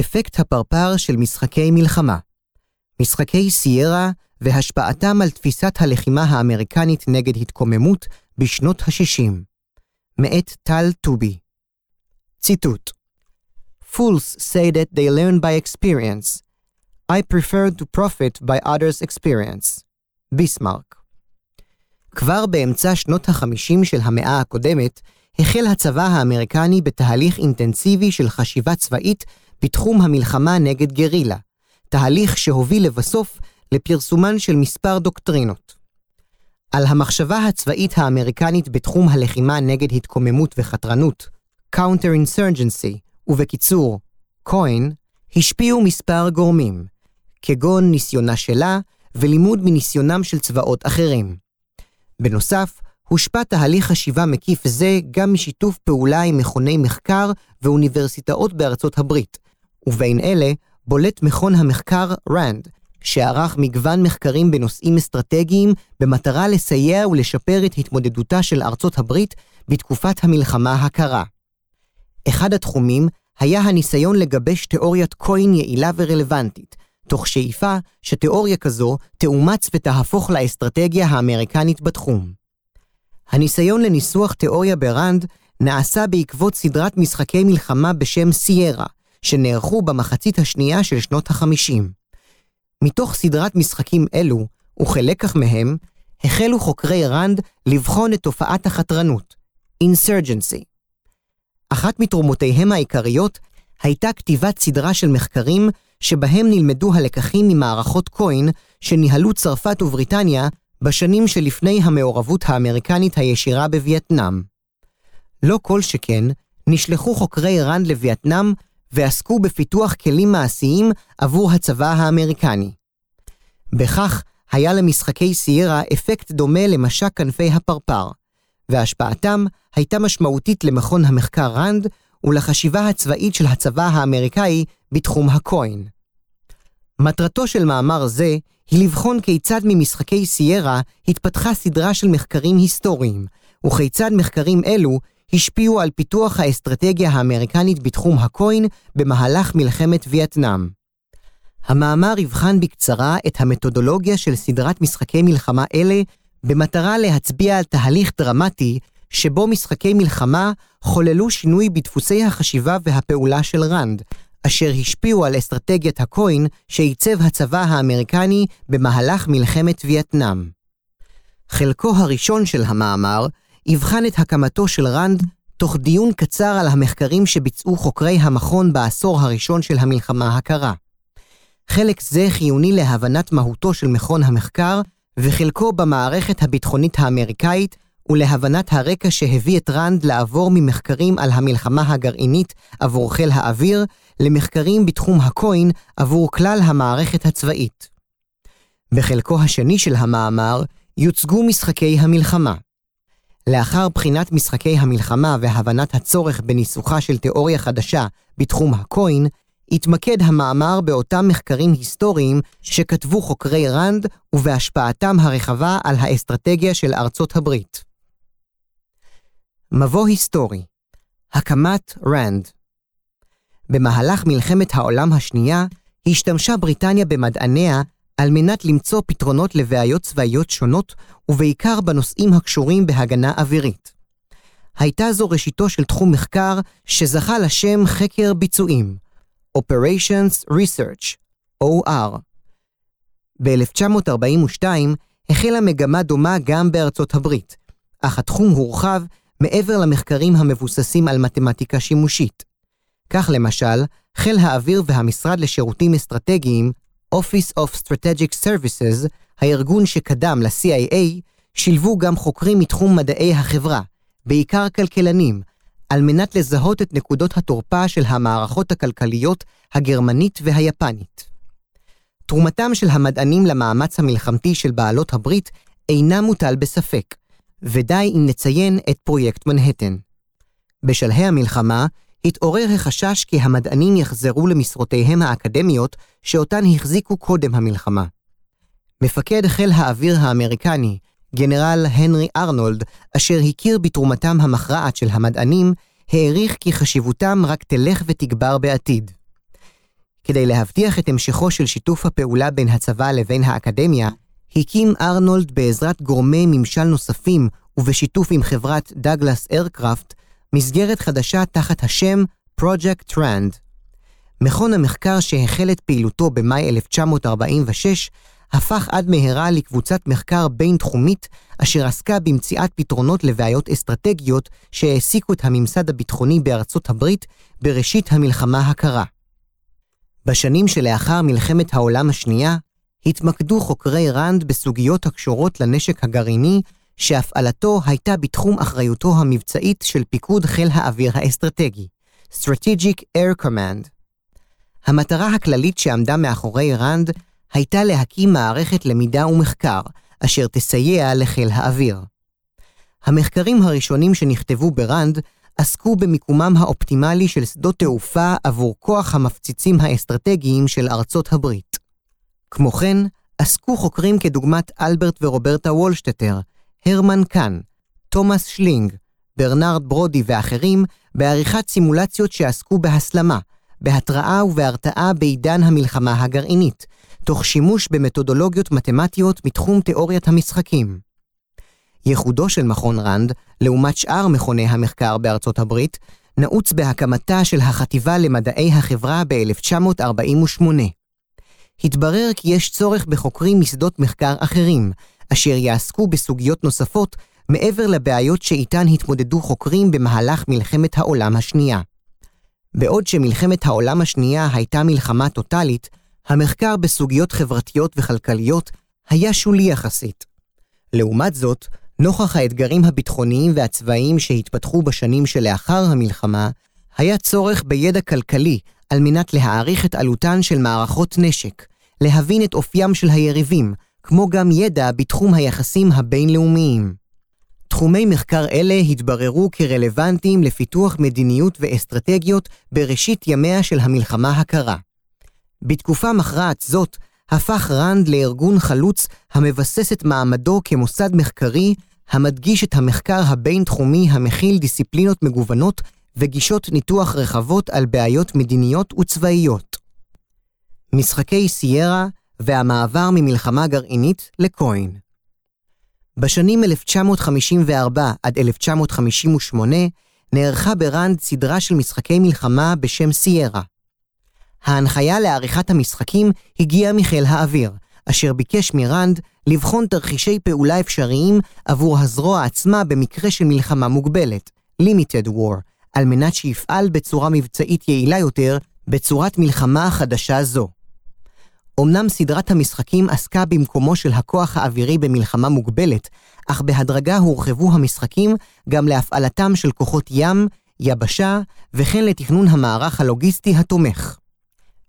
אפקט הפרפר של משחקי מלחמה משחקי סיירה והשפעתם על תפיסת הלחימה האמריקנית נגד התקוממות בשנות ה-60. מאת טל טובי. ציטוט Fools say that they learn by experience. I prefer to profit by others' experience. ביסמרק. כבר באמצע שנות ה-50 של המאה הקודמת, החל הצבא האמריקני בתהליך אינטנסיבי של חשיבה צבאית בתחום המלחמה נגד גרילה, תהליך שהוביל לבסוף לפרסומן של מספר דוקטרינות. על המחשבה הצבאית האמריקנית בתחום הלחימה נגד התקוממות וחתרנות, Counter-Insurgency, ובקיצור, קוין, השפיעו מספר גורמים, כגון ניסיונה שלה ולימוד מניסיונם של צבאות אחרים. בנוסף, הושפע תהליך חשיבה מקיף זה גם משיתוף פעולה עם מכוני מחקר ואוניברסיטאות בארצות הברית, ובין אלה בולט מכון המחקר RAND, שערך מגוון מחקרים בנושאים אסטרטגיים במטרה לסייע ולשפר את התמודדותה של ארצות הברית בתקופת המלחמה הקרה. אחד התחומים היה הניסיון לגבש תיאוריית קוין יעילה ורלוונטית, תוך שאיפה שתיאוריה כזו תאומץ ותהפוך לאסטרטגיה האמריקנית בתחום. הניסיון לניסוח תיאוריה בראנד נעשה בעקבות סדרת משחקי מלחמה בשם סיירה, שנערכו במחצית השנייה של שנות ה-50. מתוך סדרת משחקים אלו, וכלקח מהם, החלו חוקרי ראנד לבחון את תופעת החתרנות, Insurgency. אחת מתרומותיהם העיקריות הייתה כתיבת סדרה של מחקרים שבהם נלמדו הלקחים ממערכות קוין שניהלו צרפת ובריטניה בשנים שלפני המעורבות האמריקנית הישירה בווייטנאם. לא כל שכן, נשלחו חוקרי ראנד לווייטנאם ועסקו בפיתוח כלים מעשיים עבור הצבא האמריקני. בכך היה למשחקי סיירה אפקט דומה למשק כנפי הפרפר, והשפעתם הייתה משמעותית למכון המחקר ראנד ולחשיבה הצבאית של הצבא האמריקאי בתחום הקוין. מטרתו של מאמר זה היא לבחון כיצד ממשחקי סיירה התפתחה סדרה של מחקרים היסטוריים, וכיצד מחקרים אלו השפיעו על פיתוח האסטרטגיה האמריקנית בתחום הקוין במהלך מלחמת וייטנאם. המאמר יבחן בקצרה את המתודולוגיה של סדרת משחקי מלחמה אלה במטרה להצביע על תהליך דרמטי שבו משחקי מלחמה חוללו שינוי בדפוסי החשיבה והפעולה של ראנד, אשר השפיעו על אסטרטגיית הקוין שעיצב הצבא האמריקני במהלך מלחמת וייטנאם. חלקו הראשון של המאמר יבחן את הקמתו של ראנד תוך דיון קצר על המחקרים שביצעו חוקרי המכון בעשור הראשון של המלחמה הקרה. חלק זה חיוני להבנת מהותו של מכון המחקר וחלקו במערכת הביטחונית האמריקאית ולהבנת הרקע שהביא את ראנד לעבור ממחקרים על המלחמה הגרעינית עבור חיל האוויר למחקרים בתחום הקוין עבור כלל המערכת הצבאית. בחלקו השני של המאמר יוצגו משחקי המלחמה. לאחר בחינת משחקי המלחמה והבנת הצורך בניסוחה של תיאוריה חדשה בתחום הקוין, התמקד המאמר באותם מחקרים היסטוריים שכתבו חוקרי ראנד ובהשפעתם הרחבה על האסטרטגיה של ארצות הברית. מבוא היסטורי הקמת ראנד במהלך מלחמת העולם השנייה השתמשה בריטניה במדעניה על מנת למצוא פתרונות לבעיות צבאיות שונות, ובעיקר בנושאים הקשורים בהגנה אווירית. הייתה זו ראשיתו של תחום מחקר שזכה לשם חקר ביצועים, Operations Research, OR. ב-1942 החלה מגמה דומה גם בארצות הברית, אך התחום הורחב מעבר למחקרים המבוססים על מתמטיקה שימושית. כך למשל, חיל האוויר והמשרד לשירותים אסטרטגיים, Office of Strategic Services, הארגון שקדם ל-CIA, שילבו גם חוקרים מתחום מדעי החברה, בעיקר כלכלנים, על מנת לזהות את נקודות התורפה של המערכות הכלכליות הגרמנית והיפנית. תרומתם של המדענים למאמץ המלחמתי של בעלות הברית אינה מוטל בספק, ודי אם נציין את פרויקט מנהטן. בשלהי המלחמה התעורר החשש כי המדענים יחזרו למשרותיהם האקדמיות שאותן החזיקו קודם המלחמה. מפקד חיל האוויר האמריקני, גנרל הנרי ארנולד, אשר הכיר בתרומתם המכרעת של המדענים, העריך כי חשיבותם רק תלך ותגבר בעתיד. כדי להבטיח את המשכו של שיתוף הפעולה בין הצבא לבין האקדמיה, הקים ארנולד בעזרת גורמי ממשל נוספים ובשיתוף עם חברת דאגלס איירקראפט, מסגרת חדשה תחת השם Project Trend. מכון המחקר שהחל את פעילותו במאי 1946, הפך עד מהרה לקבוצת מחקר בין-תחומית, אשר עסקה במציאת פתרונות לבעיות אסטרטגיות שהעסיקו את הממסד הביטחוני בארצות הברית בראשית המלחמה הקרה. בשנים שלאחר מלחמת העולם השנייה, התמקדו חוקרי ראנד בסוגיות הקשורות לנשק הגרעיני, שהפעלתו הייתה בתחום אחריותו המבצעית של פיקוד חיל האוויר האסטרטגי, Strategic Air Command. המטרה הכללית שעמדה מאחורי ראנד הייתה להקים מערכת למידה ומחקר, אשר תסייע לחיל האוויר. המחקרים הראשונים שנכתבו בראנד עסקו במיקומם האופטימלי של שדות תעופה עבור כוח המפציצים האסטרטגיים של ארצות הברית. כמו כן, עסקו חוקרים כדוגמת אלברט ורוברטה וולשטטר, הרמן קאן, תומאס שלינג, ברנרד ברודי ואחרים בעריכת סימולציות שעסקו בהסלמה, בהתראה ובהרתעה בעידן המלחמה הגרעינית, תוך שימוש במתודולוגיות מתמטיות מתחום תיאוריית המשחקים. ייחודו של מכון רנד, לעומת שאר מכוני המחקר בארצות הברית, נעוץ בהקמתה של החטיבה למדעי החברה ב-1948. התברר כי יש צורך בחוקרים משדות מחקר אחרים, אשר יעסקו בסוגיות נוספות מעבר לבעיות שאיתן התמודדו חוקרים במהלך מלחמת העולם השנייה. בעוד שמלחמת העולם השנייה הייתה מלחמה טוטאלית, המחקר בסוגיות חברתיות וכלכליות היה שולי יחסית. לעומת זאת, נוכח האתגרים הביטחוניים והצבאיים שהתפתחו בשנים שלאחר המלחמה, היה צורך בידע כלכלי על מנת להעריך את עלותן של מערכות נשק, להבין את אופיים של היריבים, כמו גם ידע בתחום היחסים הבינלאומיים. תחומי מחקר אלה התבררו כרלוונטיים לפיתוח מדיניות ואסטרטגיות בראשית ימיה של המלחמה הקרה. בתקופה מכרעת זאת, הפך ראנד לארגון חלוץ המבסס את מעמדו כמוסד מחקרי המדגיש את המחקר הבין-תחומי המכיל דיסציפלינות מגוונות וגישות ניתוח רחבות על בעיות מדיניות וצבאיות. משחקי סיירה והמעבר ממלחמה גרעינית לקוין. בשנים 1954 עד 1958 נערכה בראנד סדרה של משחקי מלחמה בשם סיירה. ההנחיה לעריכת המשחקים הגיעה מחיל האוויר, אשר ביקש מראנד לבחון תרחישי פעולה אפשריים עבור הזרוע עצמה במקרה של מלחמה מוגבלת, Limited War, על מנת שיפעל בצורה מבצעית יעילה יותר בצורת מלחמה חדשה זו. אמנם סדרת המשחקים עסקה במקומו של הכוח האווירי במלחמה מוגבלת, אך בהדרגה הורחבו המשחקים גם להפעלתם של כוחות ים, יבשה, וכן לתכנון המערך הלוגיסטי התומך.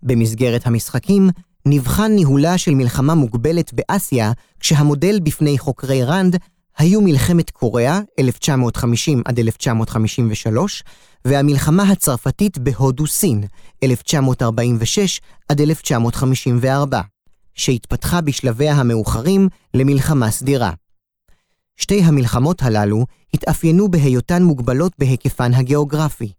במסגרת המשחקים, נבחן ניהולה של מלחמה מוגבלת באסיה, כשהמודל בפני חוקרי ראנד היו מלחמת קוריאה, 1950 עד 1953, והמלחמה הצרפתית בהודו-סין, 1946 עד 1954, שהתפתחה בשלביה המאוחרים למלחמה סדירה. שתי המלחמות הללו התאפיינו בהיותן מוגבלות בהיקפן הגיאוגרפי,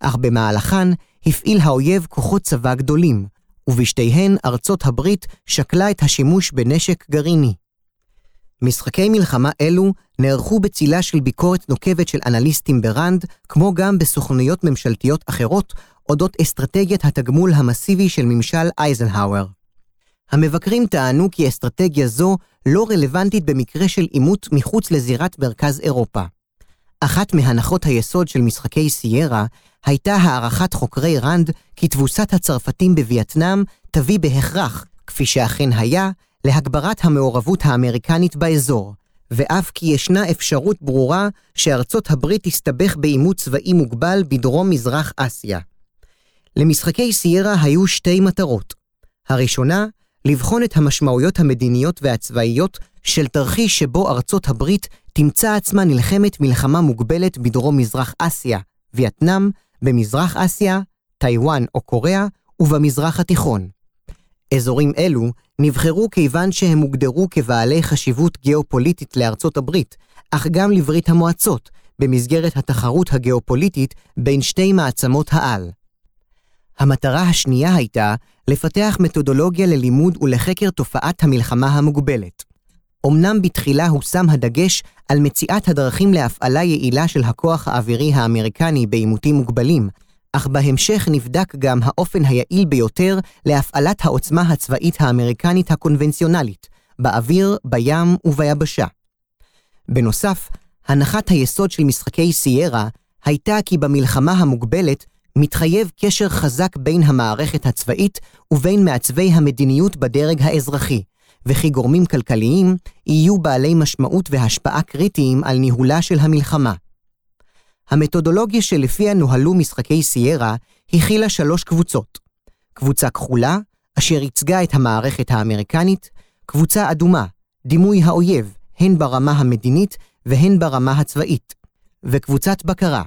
אך במהלכן הפעיל האויב כוחות צבא גדולים, ובשתיהן ארצות הברית שקלה את השימוש בנשק גרעיני. משחקי מלחמה אלו נערכו בצילה של ביקורת נוקבת של אנליסטים בראנד, כמו גם בסוכנויות ממשלתיות אחרות, אודות אסטרטגיית התגמול המסיבי של ממשל אייזנהאואר. המבקרים טענו כי אסטרטגיה זו לא רלוונטית במקרה של עימות מחוץ לזירת מרכז אירופה. אחת מהנחות היסוד של משחקי סיירה הייתה הערכת חוקרי ראנד כי תבוסת הצרפתים בווייטנאם תביא בהכרח, כפי שאכן היה, להגברת המעורבות האמריקנית באזור, ואף כי ישנה אפשרות ברורה שארצות הברית תסתבך בעימות צבאי מוגבל בדרום-מזרח אסיה. למשחקי סיירה היו שתי מטרות. הראשונה, לבחון את המשמעויות המדיניות והצבאיות של תרחיש שבו ארצות הברית תמצא עצמה נלחמת מלחמה מוגבלת בדרום-מזרח אסיה, וייטנאם, במזרח אסיה, טיוואן או קוריאה, ובמזרח התיכון. אזורים אלו נבחרו כיוון שהם הוגדרו כבעלי חשיבות גיאופוליטית לארצות הברית, אך גם לברית המועצות, במסגרת התחרות הגיאופוליטית בין שתי מעצמות העל. המטרה השנייה הייתה לפתח מתודולוגיה ללימוד ולחקר תופעת המלחמה המוגבלת. אמנם בתחילה הושם הדגש על מציאת הדרכים להפעלה יעילה של הכוח האווירי האמריקני בעימותים מוגבלים, אך בהמשך נבדק גם האופן היעיל ביותר להפעלת העוצמה הצבאית האמריקנית הקונבנציונלית, באוויר, בים וביבשה. בנוסף, הנחת היסוד של משחקי סיירה הייתה כי במלחמה המוגבלת מתחייב קשר חזק בין המערכת הצבאית ובין מעצבי המדיניות בדרג האזרחי, וכי גורמים כלכליים יהיו בעלי משמעות והשפעה קריטיים על ניהולה של המלחמה. המתודולוגיה שלפיה נוהלו משחקי סיירה הכילה שלוש קבוצות. קבוצה כחולה, אשר ייצגה את המערכת האמריקנית, קבוצה אדומה, דימוי האויב, הן ברמה המדינית והן ברמה הצבאית, וקבוצת בקרה,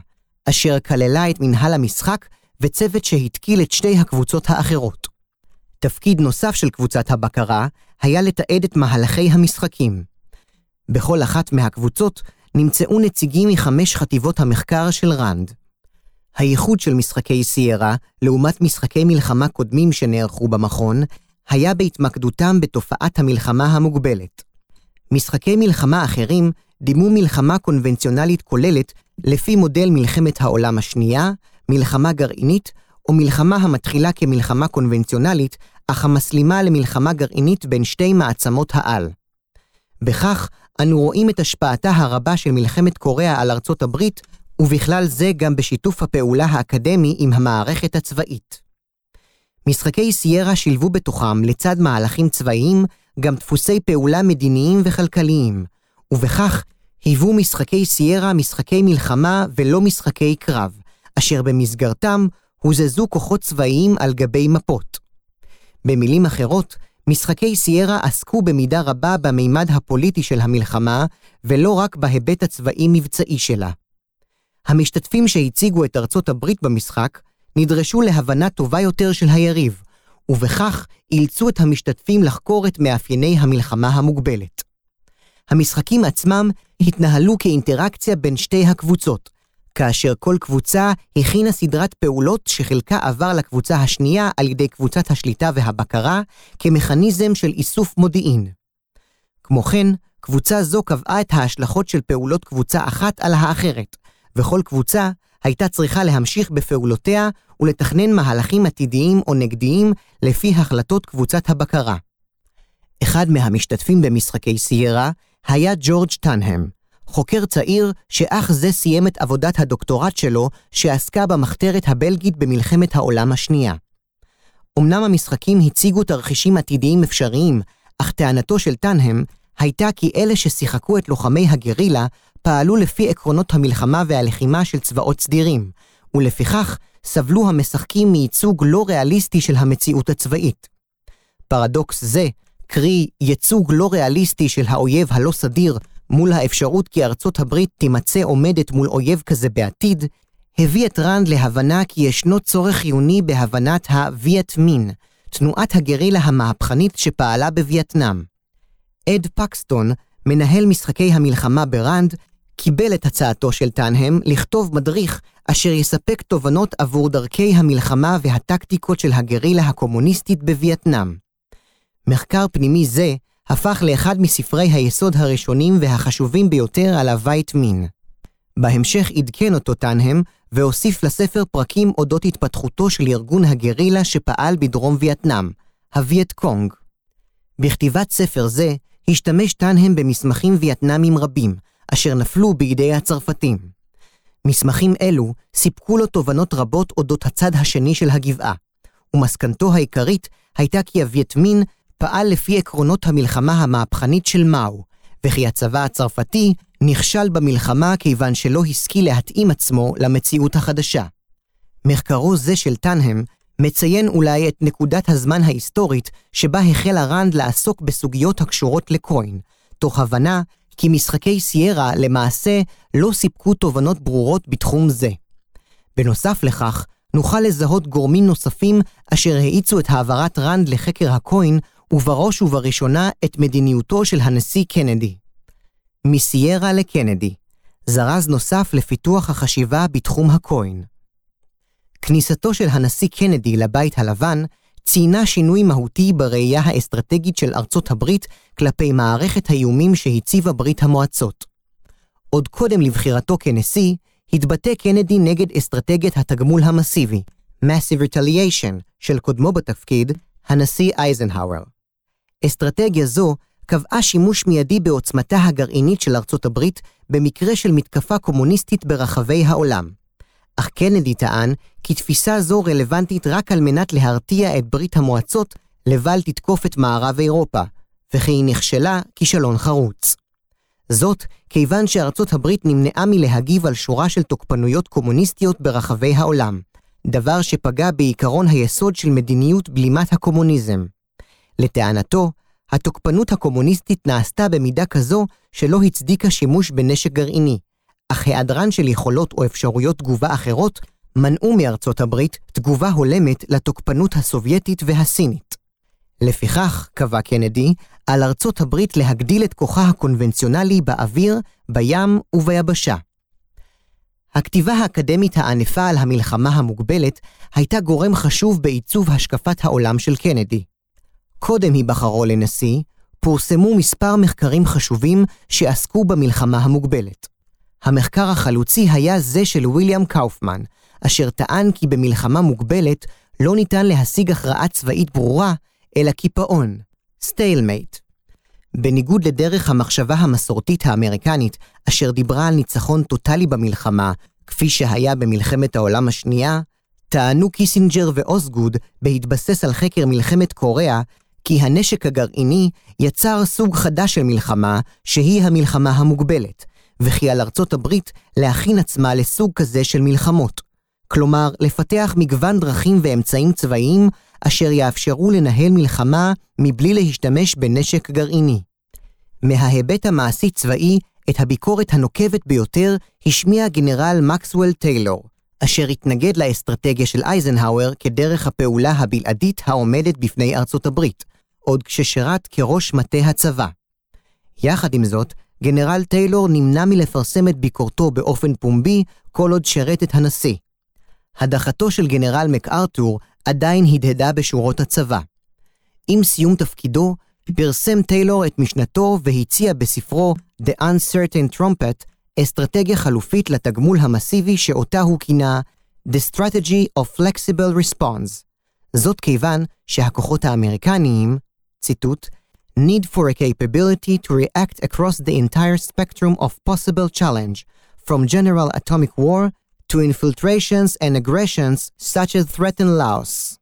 אשר כללה את מנהל המשחק וצוות שהתקיל את שתי הקבוצות האחרות. תפקיד נוסף של קבוצת הבקרה היה לתעד את מהלכי המשחקים. בכל אחת מהקבוצות נמצאו נציגים מחמש חטיבות המחקר של ראנד. הייחוד של משחקי סיירה, לעומת משחקי מלחמה קודמים שנערכו במכון, היה בהתמקדותם בתופעת המלחמה המוגבלת. משחקי מלחמה אחרים דימו מלחמה קונבנציונלית כוללת לפי מודל מלחמת העולם השנייה, מלחמה גרעינית, או מלחמה המתחילה כמלחמה קונבנציונלית, אך המסלימה למלחמה גרעינית בין שתי מעצמות העל. בכך, אנו רואים את השפעתה הרבה של מלחמת קוריאה על ארצות הברית, ובכלל זה גם בשיתוף הפעולה האקדמי עם המערכת הצבאית. משחקי סיירה שילבו בתוכם, לצד מהלכים צבאיים, גם דפוסי פעולה מדיניים וכלכליים, ובכך היוו משחקי סיירה משחקי מלחמה ולא משחקי קרב, אשר במסגרתם הוזזו כוחות צבאיים על גבי מפות. במילים אחרות, משחקי סיירה עסקו במידה רבה במימד הפוליטי של המלחמה, ולא רק בהיבט הצבאי-מבצעי שלה. המשתתפים שהציגו את ארצות הברית במשחק, נדרשו להבנה טובה יותר של היריב, ובכך אילצו את המשתתפים לחקור את מאפייני המלחמה המוגבלת. המשחקים עצמם התנהלו כאינטראקציה בין שתי הקבוצות, כאשר כל קבוצה הכינה סדרת פעולות שחלקה עבר לקבוצה השנייה על ידי קבוצת השליטה והבקרה, כמכניזם של איסוף מודיעין. כמו כן, קבוצה זו קבעה את ההשלכות של פעולות קבוצה אחת על האחרת, וכל קבוצה הייתה צריכה להמשיך בפעולותיה ולתכנן מהלכים עתידיים או נגדיים לפי החלטות קבוצת הבקרה. אחד מהמשתתפים במשחקי סיירה היה ג'ורג' טנהם, חוקר צעיר שאך זה סיים את עבודת הדוקטורט שלו שעסקה במחתרת הבלגית במלחמת העולם השנייה. אמנם המשחקים הציגו תרחישים עתידיים אפשריים, אך טענתו של טנהם הייתה כי אלה ששיחקו את לוחמי הגרילה פעלו לפי עקרונות המלחמה והלחימה של צבאות סדירים, ולפיכך סבלו המשחקים מייצוג לא ריאליסטי של המציאות הצבאית. פרדוקס זה, קרי ייצוג לא ריאליסטי של האויב הלא סדיר מול האפשרות כי ארצות הברית תימצא עומדת מול אויב כזה בעתיד, הביא את רנד להבנה כי ישנו צורך חיוני בהבנת הווייט מין, תנועת הגרילה המהפכנית שפעלה בווייטנאם. אד פקסטון, מנהל משחקי המלחמה בראנד, קיבל את הצעתו של טאנהם לכתוב מדריך אשר יספק תובנות עבור דרכי המלחמה והטקטיקות של הגרילה הקומוניסטית בווייטנאם. מחקר פנימי זה הפך לאחד מספרי היסוד הראשונים והחשובים ביותר על הווייט מין. בהמשך עדכן אותו טאנהם והוסיף לספר פרקים אודות התפתחותו של ארגון הגרילה שפעל בדרום וייטנאם, הווייט קונג. בכתיבת ספר זה השתמש טאנהם במסמכים וייטנאמים רבים, אשר נפלו בידי הצרפתים. מסמכים אלו סיפקו לו תובנות רבות אודות הצד השני של הגבעה, ומסקנתו העיקרית הייתה כי הווייטמין פעל לפי עקרונות המלחמה המהפכנית של מאו, וכי הצבא הצרפתי נכשל במלחמה כיוון שלא השכיל להתאים עצמו למציאות החדשה. מחקרו זה של טנהם מציין אולי את נקודת הזמן ההיסטורית שבה החל הרנד לעסוק בסוגיות הקשורות לקוין, תוך הבנה כי משחקי סיירה למעשה לא סיפקו תובנות ברורות בתחום זה. בנוסף לכך, נוכל לזהות גורמים נוספים אשר האיצו את העברת רנד לחקר הקוין ובראש ובראשונה את מדיניותו של הנשיא קנדי. מסיירה לקנדי, זרז נוסף לפיתוח החשיבה בתחום הקוין. כניסתו של הנשיא קנדי לבית הלבן ציינה שינוי מהותי בראייה האסטרטגית של ארצות הברית כלפי מערכת האיומים שהציבה ברית המועצות. עוד קודם לבחירתו כנשיא, התבטא קנדי נגד אסטרטגיית התגמול המסיבי, Massive Retaliation, של קודמו בתפקיד, הנשיא אייזנהאואר. אסטרטגיה זו קבעה שימוש מיידי בעוצמתה הגרעינית של ארצות הברית במקרה של מתקפה קומוניסטית ברחבי העולם. אך קנדי טען כי תפיסה זו רלוונטית רק על מנת להרתיע את ברית המועצות לבל תתקוף את מערב אירופה, וכי היא נכשלה כישלון חרוץ. זאת כיוון שארצות הברית נמנעה מלהגיב על שורה של תוקפנויות קומוניסטיות ברחבי העולם, דבר שפגע בעיקרון היסוד של מדיניות בלימת הקומוניזם. לטענתו, התוקפנות הקומוניסטית נעשתה במידה כזו שלא הצדיקה שימוש בנשק גרעיני, אך היעדרן של יכולות או אפשרויות תגובה אחרות מנעו מארצות הברית תגובה הולמת לתוקפנות הסובייטית והסינית. לפיכך, קבע קנדי, על ארצות הברית להגדיל את כוחה הקונבנציונלי באוויר, בים וביבשה. הכתיבה האקדמית הענפה על המלחמה המוגבלת הייתה גורם חשוב בעיצוב השקפת העולם של קנדי. קודם היבחרו לנשיא, פורסמו מספר מחקרים חשובים שעסקו במלחמה המוגבלת. המחקר החלוצי היה זה של ויליאם קאופמן, אשר טען כי במלחמה מוגבלת לא ניתן להשיג הכרעה צבאית ברורה, אלא קיפאון, stalemate. בניגוד לדרך המחשבה המסורתית האמריקנית, אשר דיברה על ניצחון טוטאלי במלחמה, כפי שהיה במלחמת העולם השנייה, טענו קיסינג'ר ואוסגוד, בהתבסס על חקר מלחמת קוריאה, כי הנשק הגרעיני יצר סוג חדש של מלחמה, שהיא המלחמה המוגבלת, וכי על ארצות הברית להכין עצמה לסוג כזה של מלחמות. כלומר, לפתח מגוון דרכים ואמצעים צבאיים אשר יאפשרו לנהל מלחמה מבלי להשתמש בנשק גרעיני. מההיבט המעשי-צבאי, את הביקורת הנוקבת ביותר השמיע גנרל מקסוול טיילור, אשר התנגד לאסטרטגיה של אייזנהאואר כדרך הפעולה הבלעדית העומדת בפני ארצות הברית, עוד כששירת כראש מטה הצבא. יחד עם זאת, גנרל טיילור נמנע מלפרסם את ביקורתו באופן פומבי כל עוד שירת את הנשיא. הדחתו של גנרל מקארתור עדיין הדהדה בשורות הצבא. עם סיום תפקידו, פרסם טיילור את משנתו והציע בספרו The Uncertain Trumpet אסטרטגיה חלופית לתגמול המסיבי שאותה הוא כינה The Strategy of Flexible Response. זאת כיוון שהכוחות האמריקניים, ציטוט, need for a capability to react across the entire spectrum of possible challenge, from general atomic war to infiltrations and aggressions such as threaten Laos.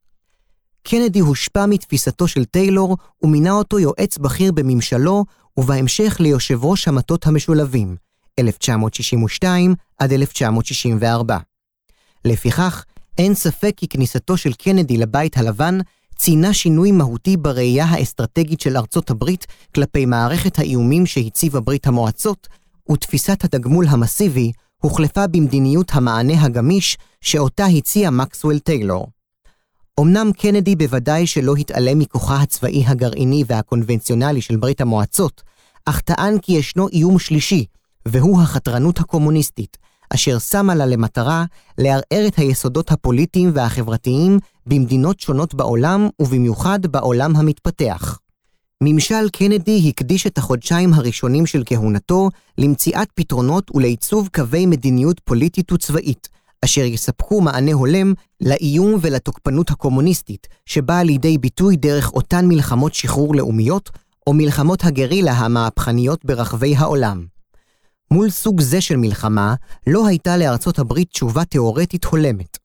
קנדי הושפע מתפיסתו של טיילור ומינה אותו יועץ בכיר בממשלו, ובהמשך ליושב ראש המטות המשולבים, 1962 עד 1964. לפיכך, אין ספק כי כניסתו של קנדי לבית הלבן ציינה שינוי מהותי בראייה האסטרטגית של ארצות הברית כלפי מערכת האיומים שהציבה ברית המועצות, ותפיסת התגמול המסיבי הוחלפה במדיניות המענה הגמיש שאותה הציע מקסוול טיילור. אמנם קנדי בוודאי שלא התעלם מכוחה הצבאי הגרעיני והקונבנציונלי של ברית המועצות, אך טען כי ישנו איום שלישי, והוא החתרנות הקומוניסטית, אשר שמה לה למטרה לערער את היסודות הפוליטיים והחברתיים במדינות שונות בעולם, ובמיוחד בעולם המתפתח. ממשל קנדי הקדיש את החודשיים הראשונים של כהונתו למציאת פתרונות ולעיצוב קווי מדיניות פוליטית וצבאית, אשר יספקו מענה הולם לאיום ולתוקפנות הקומוניסטית, שבאה לידי ביטוי דרך אותן מלחמות שחרור לאומיות, או מלחמות הגרילה המהפכניות ברחבי העולם. מול סוג זה של מלחמה, לא הייתה לארצות הברית תשובה תאורטית הולמת.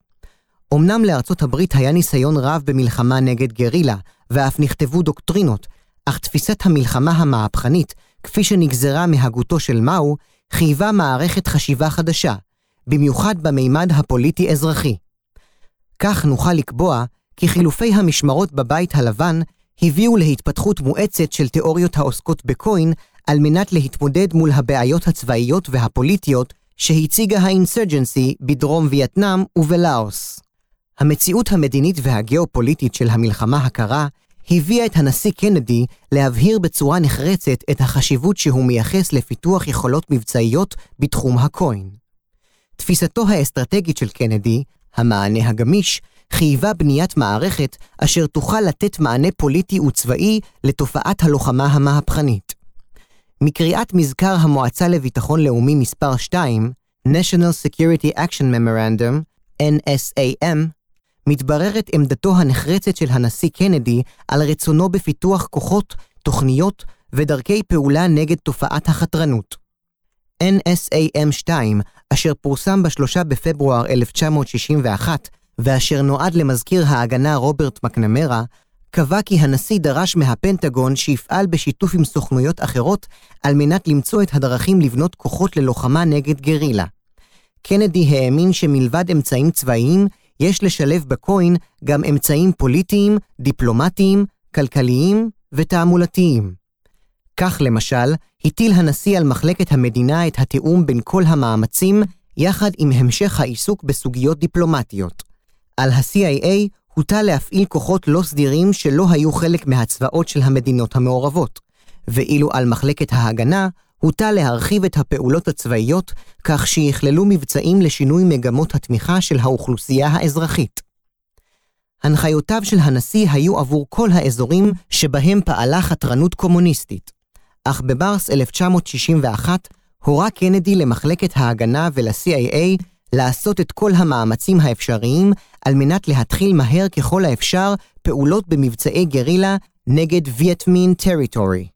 אמנם לארצות הברית היה ניסיון רב במלחמה נגד גרילה, ואף נכתבו דוקטרינות, אך תפיסת המלחמה המהפכנית, כפי שנגזרה מהגותו של מאו, חייבה מערכת חשיבה חדשה, במיוחד במימד הפוליטי-אזרחי. כך נוכל לקבוע כי חילופי המשמרות בבית הלבן הביאו להתפתחות מואצת של תיאוריות העוסקות בקוין על מנת להתמודד מול הבעיות הצבאיות והפוליטיות שהציגה האינסרג'נסי בדרום וייטנאם ובלאוס. המציאות המדינית והגיאופוליטית של המלחמה הקרה הביאה את הנשיא קנדי להבהיר בצורה נחרצת את החשיבות שהוא מייחס לפיתוח יכולות מבצעיות בתחום הקוין. תפיסתו האסטרטגית של קנדי, המענה הגמיש, חייבה בניית מערכת אשר תוכל לתת מענה פוליטי וצבאי לתופעת הלוחמה המהפכנית. מקריאת מזכר המועצה לביטחון לאומי מספר 2, National Security Action Memorandum, NSAM, מתבררת עמדתו הנחרצת של הנשיא קנדי על רצונו בפיתוח כוחות, תוכניות ודרכי פעולה נגד תופעת החתרנות. NSAM-2, אשר פורסם ב-3 בפברואר 1961, ואשר נועד למזכיר ההגנה רוברט מקנמרה, קבע כי הנשיא דרש מהפנטגון שיפעל בשיתוף עם סוכנויות אחרות על מנת למצוא את הדרכים לבנות כוחות ללוחמה נגד גרילה. קנדי האמין שמלבד אמצעים צבאיים, יש לשלב בקוין גם אמצעים פוליטיים, דיפלומטיים, כלכליים ותעמולתיים. כך למשל, הטיל הנשיא על מחלקת המדינה את התיאום בין כל המאמצים, יחד עם המשך העיסוק בסוגיות דיפלומטיות. על ה-CIA הוטל להפעיל כוחות לא סדירים שלא היו חלק מהצבאות של המדינות המעורבות, ואילו על מחלקת ההגנה הוטל להרחיב את הפעולות הצבאיות כך שיכללו מבצעים לשינוי מגמות התמיכה של האוכלוסייה האזרחית. הנחיותיו של הנשיא היו עבור כל האזורים שבהם פעלה חתרנות קומוניסטית, אך במרס 1961 הורה קנדי למחלקת ההגנה ול-CIA לעשות את כל המאמצים האפשריים על מנת להתחיל מהר ככל האפשר פעולות במבצעי גרילה נגד וייטמין טריטורי.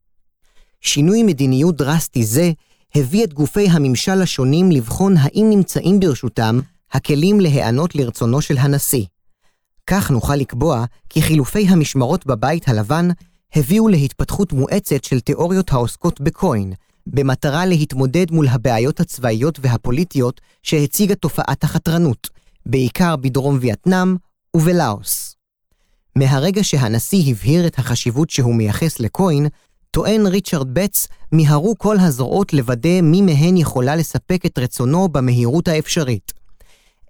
שינוי מדיניות דרסטי זה הביא את גופי הממשל השונים לבחון האם נמצאים ברשותם הכלים להיענות לרצונו של הנשיא. כך נוכל לקבוע כי חילופי המשמרות בבית הלבן הביאו להתפתחות מואצת של תיאוריות העוסקות בקוין, במטרה להתמודד מול הבעיות הצבאיות והפוליטיות שהציגה תופעת החתרנות, בעיקר בדרום וייטנאם ובלאוס. מהרגע שהנשיא הבהיר את החשיבות שהוא מייחס לקוין, טוען ריצ'רד בטס, מיהרו כל הזרועות לוודא מי מהן יכולה לספק את רצונו במהירות האפשרית.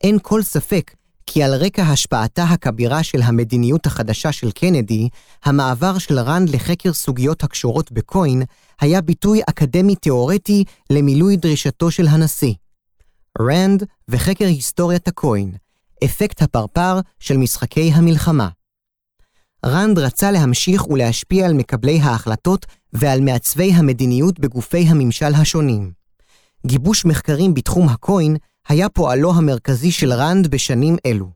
אין כל ספק כי על רקע השפעתה הכבירה של המדיניות החדשה של קנדי, המעבר של רנד לחקר סוגיות הקשורות בקוין היה ביטוי אקדמי-תאורטי למילוי דרישתו של הנשיא. רנד וחקר היסטוריית ה COIN, אפקט הפרפר של משחקי המלחמה. רנד רצה להמשיך ולהשפיע על מקבלי ההחלטות ועל מעצבי המדיניות בגופי הממשל השונים. גיבוש מחקרים בתחום ה COIN היה פועלו המרכזי של רנד בשנים אלו.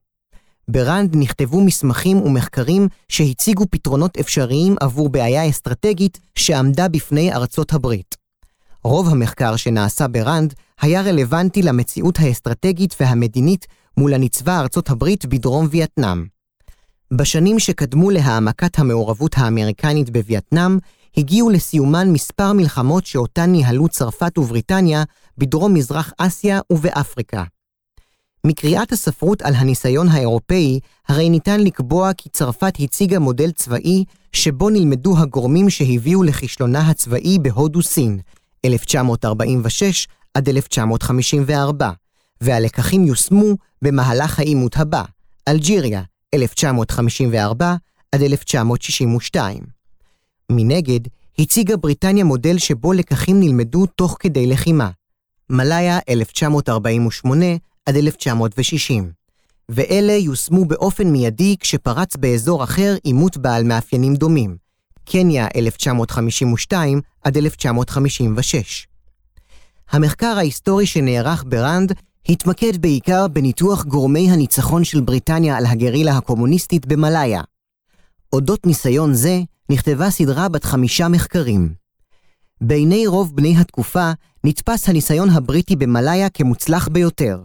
ברנד נכתבו מסמכים ומחקרים שהציגו פתרונות אפשריים עבור בעיה אסטרטגית שעמדה בפני ארצות הברית. רוב המחקר שנעשה ברנד היה רלוונטי למציאות האסטרטגית והמדינית מול הנצבע ארצות הברית בדרום וייטנאם. בשנים שקדמו להעמקת המעורבות האמריקנית בווייטנאם, הגיעו לסיומן מספר מלחמות שאותן ניהלו צרפת ובריטניה בדרום מזרח אסיה ובאפריקה. מקריאת הספרות על הניסיון האירופאי, הרי ניתן לקבוע כי צרפת הציגה מודל צבאי שבו נלמדו הגורמים שהביאו לכישלונה הצבאי בהודו-סין, 1946 עד 1954, והלקחים יושמו במהלך העימות הבא, אלג'יריה, 1954 עד 1962. מנגד, הציגה בריטניה מודל שבו לקחים נלמדו תוך כדי לחימה, מלאיה 1948 עד 1960, ואלה יושמו באופן מיידי כשפרץ באזור אחר עימות בעל מאפיינים דומים, קניה 1952 עד 1956. המחקר ההיסטורי שנערך ברנד התמקד בעיקר בניתוח גורמי הניצחון של בריטניה על הגרילה הקומוניסטית במלאיה. אודות ניסיון זה נכתבה סדרה בת חמישה מחקרים. בעיני רוב בני התקופה נתפס הניסיון הבריטי במלאיה כמוצלח ביותר.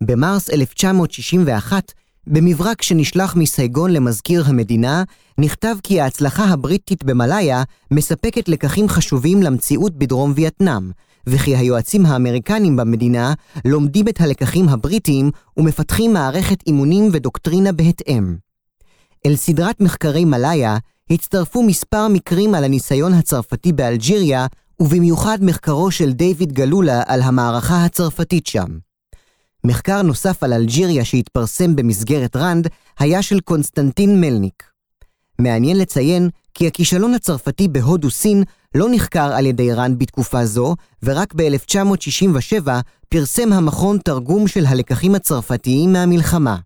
במרס 1961, במברק שנשלח מסייגון למזכיר המדינה, נכתב כי ההצלחה הבריטית במלאיה מספקת לקחים חשובים למציאות בדרום וייטנאם, וכי היועצים האמריקנים במדינה לומדים את הלקחים הבריטיים ומפתחים מערכת אימונים ודוקטרינה בהתאם. אל סדרת מחקרי מלאיה הצטרפו מספר מקרים על הניסיון הצרפתי באלג'יריה, ובמיוחד מחקרו של דיוויד גלולה על המערכה הצרפתית שם. מחקר נוסף על אלג'יריה שהתפרסם במסגרת רנד היה של קונסטנטין מלניק. מעניין לציין כי הכישלון הצרפתי בהודו-סין לא נחקר על ידי רנד בתקופה זו, ורק ב-1967 פרסם המכון תרגום של הלקחים הצרפתיים מהמלחמה.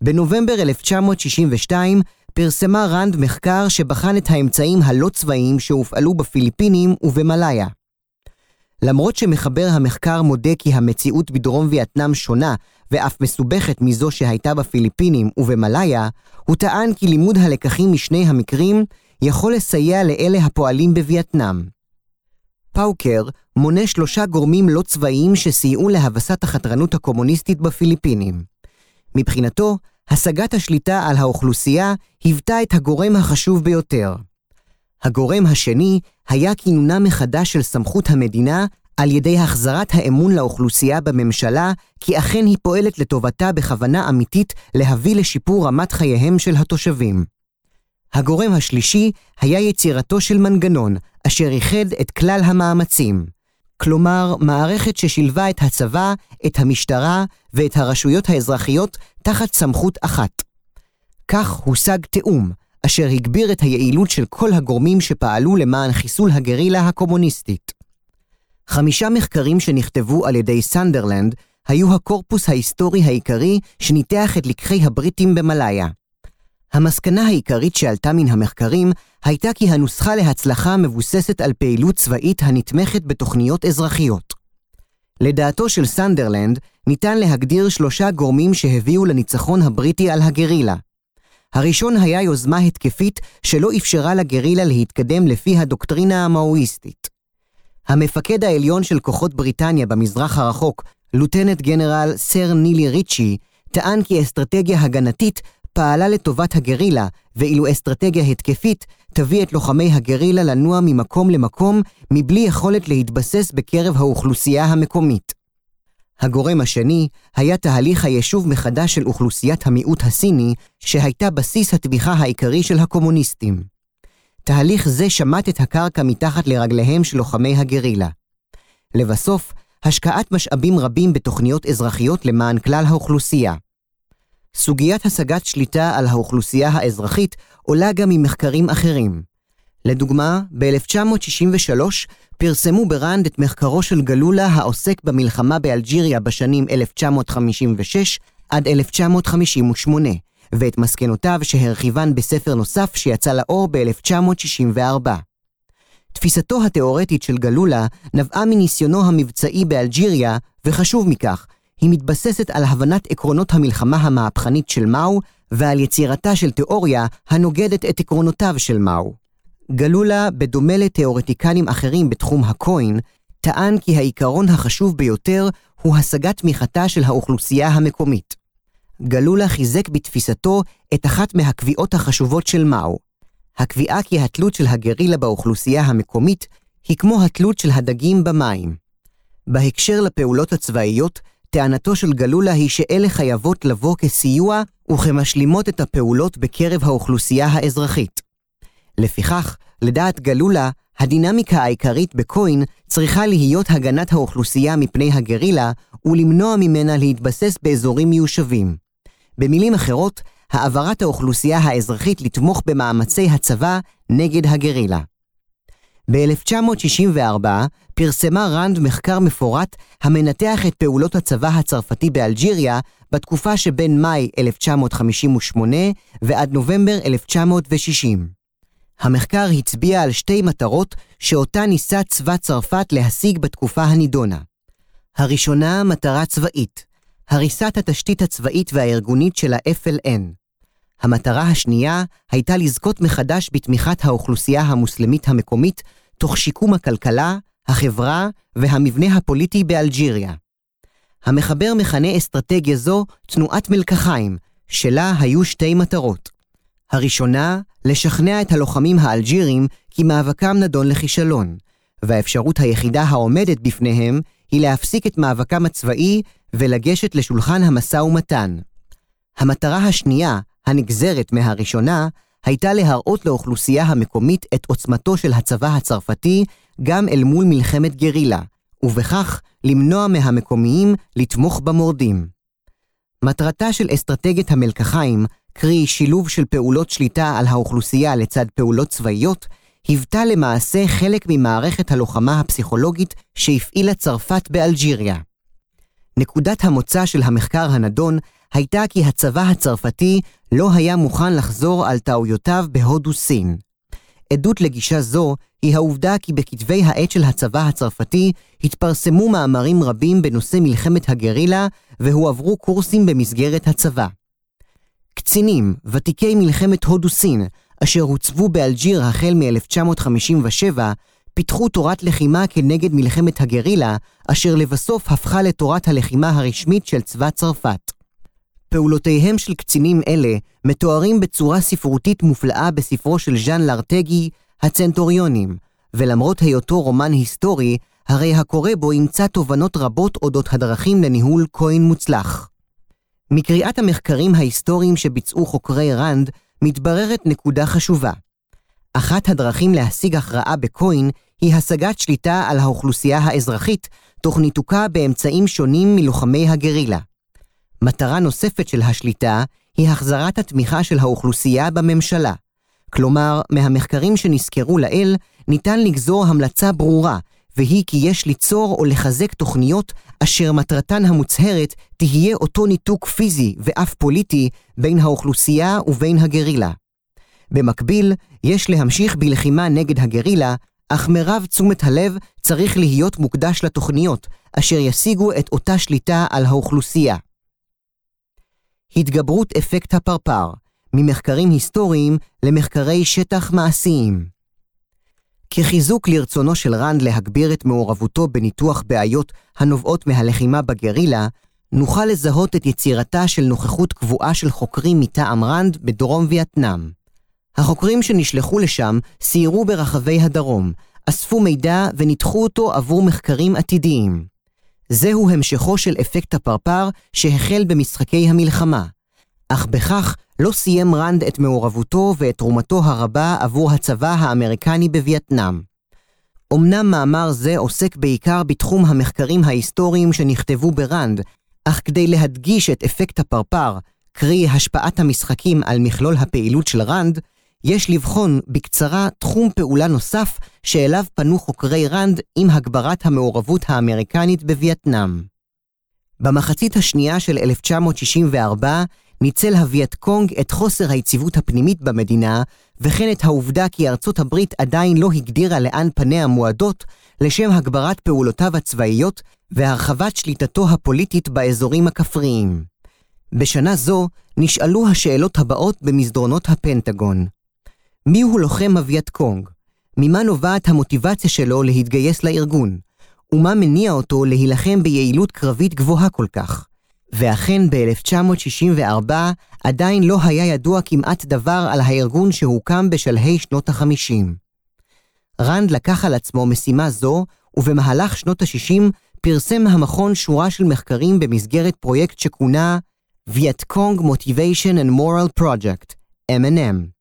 בנובמבר 1962 פרסמה רנד מחקר שבחן את האמצעים הלא צבאיים שהופעלו בפיליפינים ובמלאיה. למרות שמחבר המחקר מודה כי המציאות בדרום וייטנאם שונה ואף מסובכת מזו שהייתה בפיליפינים ובמלאיה, הוא טען כי לימוד הלקחים משני המקרים יכול לסייע לאלה הפועלים בווייטנאם. פאוקר מונה שלושה גורמים לא צבאיים שסייעו להבסת החתרנות הקומוניסטית בפיליפינים. מבחינתו, השגת השליטה על האוכלוסייה היוותה את הגורם החשוב ביותר. הגורם השני היה כינונה מחדש של סמכות המדינה על ידי החזרת האמון לאוכלוסייה בממשלה, כי אכן היא פועלת לטובתה בכוונה אמיתית להביא לשיפור רמת חייהם של התושבים. הגורם השלישי היה יצירתו של מנגנון, אשר איחד את כלל המאמצים. כלומר, מערכת ששילבה את הצבא, את המשטרה ואת הרשויות האזרחיות תחת סמכות אחת. כך הושג תיאום, אשר הגביר את היעילות של כל הגורמים שפעלו למען חיסול הגרילה הקומוניסטית. חמישה מחקרים שנכתבו על ידי סנדרלנד היו הקורפוס ההיסטורי העיקרי שניתח את לקחי הבריטים במלאיה. המסקנה העיקרית שעלתה מן המחקרים הייתה כי הנוסחה להצלחה מבוססת על פעילות צבאית הנתמכת בתוכניות אזרחיות. לדעתו של סנדרלנד, ניתן להגדיר שלושה גורמים שהביאו לניצחון הבריטי על הגרילה. הראשון היה יוזמה התקפית שלא אפשרה לגרילה להתקדם לפי הדוקטרינה המאואיסטית. המפקד העליון של כוחות בריטניה במזרח הרחוק, לוטנט גנרל סר נילי ריצ'י, טען כי אסטרטגיה הגנתית פעלה לטובת הגרילה, ואילו אסטרטגיה התקפית תביא את לוחמי הגרילה לנוע ממקום למקום מבלי יכולת להתבסס בקרב האוכלוסייה המקומית. הגורם השני היה תהליך היישוב מחדש של אוכלוסיית המיעוט הסיני, שהייתה בסיס התמיכה העיקרי של הקומוניסטים. תהליך זה שמט את הקרקע מתחת לרגליהם של לוחמי הגרילה. לבסוף, השקעת משאבים רבים בתוכניות אזרחיות למען כלל האוכלוסייה. סוגיית השגת שליטה על האוכלוסייה האזרחית עולה גם ממחקרים אחרים. לדוגמה, ב-1963 פרסמו בראנד את מחקרו של גלולה העוסק במלחמה באלג'יריה בשנים 1956 עד 1958, ואת מסקנותיו שהרחיבן בספר נוסף שיצא לאור ב-1964. תפיסתו התאורטית של גלולה נבעה מניסיונו המבצעי באלג'יריה, וחשוב מכך, היא מתבססת על הבנת עקרונות המלחמה המהפכנית של מאו ועל יצירתה של תיאוריה הנוגדת את עקרונותיו של מאו. גלולה, בדומה לתיאורטיקנים אחרים בתחום הקוין, טען כי העיקרון החשוב ביותר הוא השגת תמיכתה של האוכלוסייה המקומית. גלולה חיזק בתפיסתו את אחת מהקביעות החשובות של מאו. הקביעה כי התלות של הגרילה באוכלוסייה המקומית היא כמו התלות של הדגים במים. בהקשר לפעולות הצבאיות, טענתו של גלולה היא שאלה חייבות לבוא כסיוע וכמשלימות את הפעולות בקרב האוכלוסייה האזרחית. לפיכך, לדעת גלולה, הדינמיקה העיקרית בקוין צריכה להיות הגנת האוכלוסייה מפני הגרילה ולמנוע ממנה להתבסס באזורים מיושבים. במילים אחרות, העברת האוכלוסייה האזרחית לתמוך במאמצי הצבא נגד הגרילה. ב-1964 פרסמה רנד מחקר מפורט המנתח את פעולות הצבא הצרפתי באלג'יריה בתקופה שבין מאי 1958 ועד נובמבר 1960. המחקר הצביע על שתי מטרות שאותה ניסה צבא צרפת להשיג בתקופה הנידונה. הראשונה, מטרה צבאית, הריסת התשתית הצבאית והארגונית של ה-FLN. המטרה השנייה הייתה לזכות מחדש בתמיכת האוכלוסייה המוסלמית המקומית תוך שיקום הכלכלה, החברה והמבנה הפוליטי באלג'יריה. המחבר מכנה אסטרטגיה זו תנועת מלקחיים, שלה היו שתי מטרות. הראשונה, לשכנע את הלוחמים האלג'ירים כי מאבקם נדון לכישלון, והאפשרות היחידה העומדת בפניהם היא להפסיק את מאבקם הצבאי ולגשת לשולחן המשא ומתן. המטרה השנייה, הנגזרת מהראשונה, הייתה להראות לאוכלוסייה המקומית את עוצמתו של הצבא הצרפתי גם אל מול מלחמת גרילה, ובכך למנוע מהמקומיים לתמוך במורדים. מטרתה של אסטרטגיית המלקחיים, קרי שילוב של פעולות שליטה על האוכלוסייה לצד פעולות צבאיות, היוותה למעשה חלק ממערכת הלוחמה הפסיכולוגית שהפעילה צרפת באלג'יריה. נקודת המוצא של המחקר הנדון הייתה כי הצבא הצרפתי לא היה מוכן לחזור על טעויותיו בהודו סין. עדות לגישה זו היא העובדה כי בכתבי העת של הצבא הצרפתי התפרסמו מאמרים רבים בנושא מלחמת הגרילה והועברו קורסים במסגרת הצבא. קצינים, ותיקי מלחמת הודו-סין, אשר הוצבו באלג'יר החל מ-1957, פיתחו תורת לחימה כנגד מלחמת הגרילה, אשר לבסוף הפכה לתורת הלחימה הרשמית של צבא צרפת. פעולותיהם של קצינים אלה מתוארים בצורה ספרותית מופלאה בספרו של ז'אן לארטגי, הצנטוריונים, ולמרות היותו רומן היסטורי, הרי הקורא בו ימצא תובנות רבות אודות הדרכים לניהול כהן מוצלח. מקריאת המחקרים ההיסטוריים שביצעו חוקרי ראנד, מתבררת נקודה חשובה. אחת הדרכים להשיג הכרעה בכהן היא השגת שליטה על האוכלוסייה האזרחית, תוך ניתוקה באמצעים שונים מלוחמי הגרילה. מטרה נוספת של השליטה היא החזרת התמיכה של האוכלוסייה בממשלה. כלומר, מהמחקרים שנסקרו לעיל, ניתן לגזור המלצה ברורה, והיא כי יש ליצור או לחזק תוכניות אשר מטרתן המוצהרת תהיה אותו ניתוק פיזי ואף פוליטי בין האוכלוסייה ובין הגרילה. במקביל, יש להמשיך בלחימה נגד הגרילה, אך מרב תשומת הלב צריך להיות מוקדש לתוכניות, אשר ישיגו את אותה שליטה על האוכלוסייה. התגברות אפקט הפרפר, ממחקרים היסטוריים למחקרי שטח מעשיים. כחיזוק לרצונו של רנד להגביר את מעורבותו בניתוח בעיות הנובעות מהלחימה בגרילה, נוכל לזהות את יצירתה של נוכחות קבועה של חוקרים מטעם רנד בדרום וייטנאם. החוקרים שנשלחו לשם סיירו ברחבי הדרום, אספו מידע וניתחו אותו עבור מחקרים עתידיים. זהו המשכו של אפקט הפרפר שהחל במשחקי המלחמה. אך בכך לא סיים רנד את מעורבותו ואת תרומתו הרבה עבור הצבא האמריקני בווייטנאם. אמנם מאמר זה עוסק בעיקר בתחום המחקרים ההיסטוריים שנכתבו ברנד, אך כדי להדגיש את אפקט הפרפר, קרי השפעת המשחקים על מכלול הפעילות של רנד, יש לבחון בקצרה תחום פעולה נוסף שאליו פנו חוקרי רנד עם הגברת המעורבות האמריקנית בווייטנאם. במחצית השנייה של 1964 ניצל הווייט קונג את חוסר היציבות הפנימית במדינה, וכן את העובדה כי ארצות הברית עדיין לא הגדירה לאן פניה מועדות, לשם הגברת פעולותיו הצבאיות והרחבת שליטתו הפוליטית באזורים הכפריים. בשנה זו נשאלו השאלות הבאות במסדרונות הפנטגון. מיהו לוחם הווייט קונג? ממה נובעת המוטיבציה שלו להתגייס לארגון? ומה מניע אותו להילחם ביעילות קרבית גבוהה כל כך? ואכן ב-1964 עדיין לא היה ידוע כמעט דבר על הארגון שהוקם בשלהי שנות ה-50. רנד לקח על עצמו משימה זו, ובמהלך שנות ה-60 פרסם המכון שורה של מחקרים במסגרת פרויקט שכונה Vietcong Motivation and Moral Project, M&M.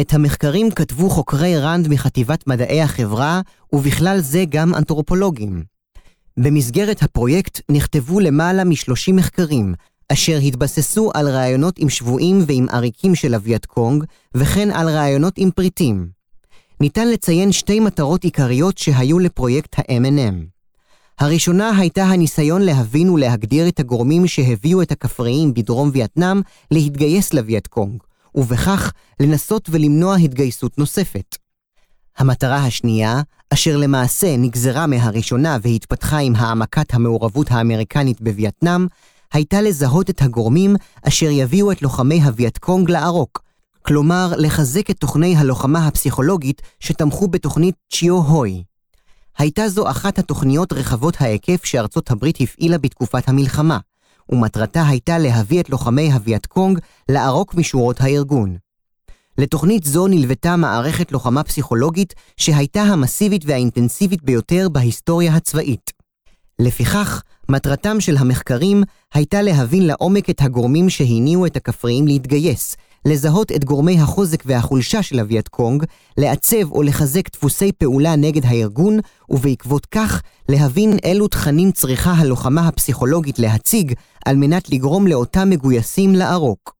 את המחקרים כתבו חוקרי רנד מחטיבת מדעי החברה, ובכלל זה גם אנתרופולוגים. במסגרת הפרויקט נכתבו למעלה מ-30 מחקרים, אשר התבססו על ראיונות עם שבויים ועם עריקים של קונג, וכן על ראיונות עם פריטים. ניתן לציין שתי מטרות עיקריות שהיו לפרויקט ה-M&M. הראשונה הייתה הניסיון להבין ולהגדיר את הגורמים שהביאו את הכפריים בדרום וייטנאם להתגייס קונג, ובכך לנסות ולמנוע התגייסות נוספת. המטרה השנייה, אשר למעשה נגזרה מהראשונה והתפתחה עם העמקת המעורבות האמריקנית בווייטנאם, הייתה לזהות את הגורמים אשר יביאו את לוחמי הווייטקונג לערוק, כלומר לחזק את תוכני הלוחמה הפסיכולוגית שתמכו בתוכנית צ'יו הוי. הייתה זו אחת התוכניות רחבות ההיקף שארצות הברית הפעילה בתקופת המלחמה, ומטרתה הייתה להביא את לוחמי הווייטקונג לערוק משורות הארגון. לתוכנית זו נלוותה מערכת לוחמה פסיכולוגית שהייתה המסיבית והאינטנסיבית ביותר בהיסטוריה הצבאית. לפיכך, מטרתם של המחקרים הייתה להבין לעומק את הגורמים שהניעו את הכפריים להתגייס, לזהות את גורמי החוזק והחולשה של אביית קונג, לעצב או לחזק דפוסי פעולה נגד הארגון, ובעקבות כך להבין אילו תכנים צריכה הלוחמה הפסיכולוגית להציג על מנת לגרום לאותם מגויסים לערוק.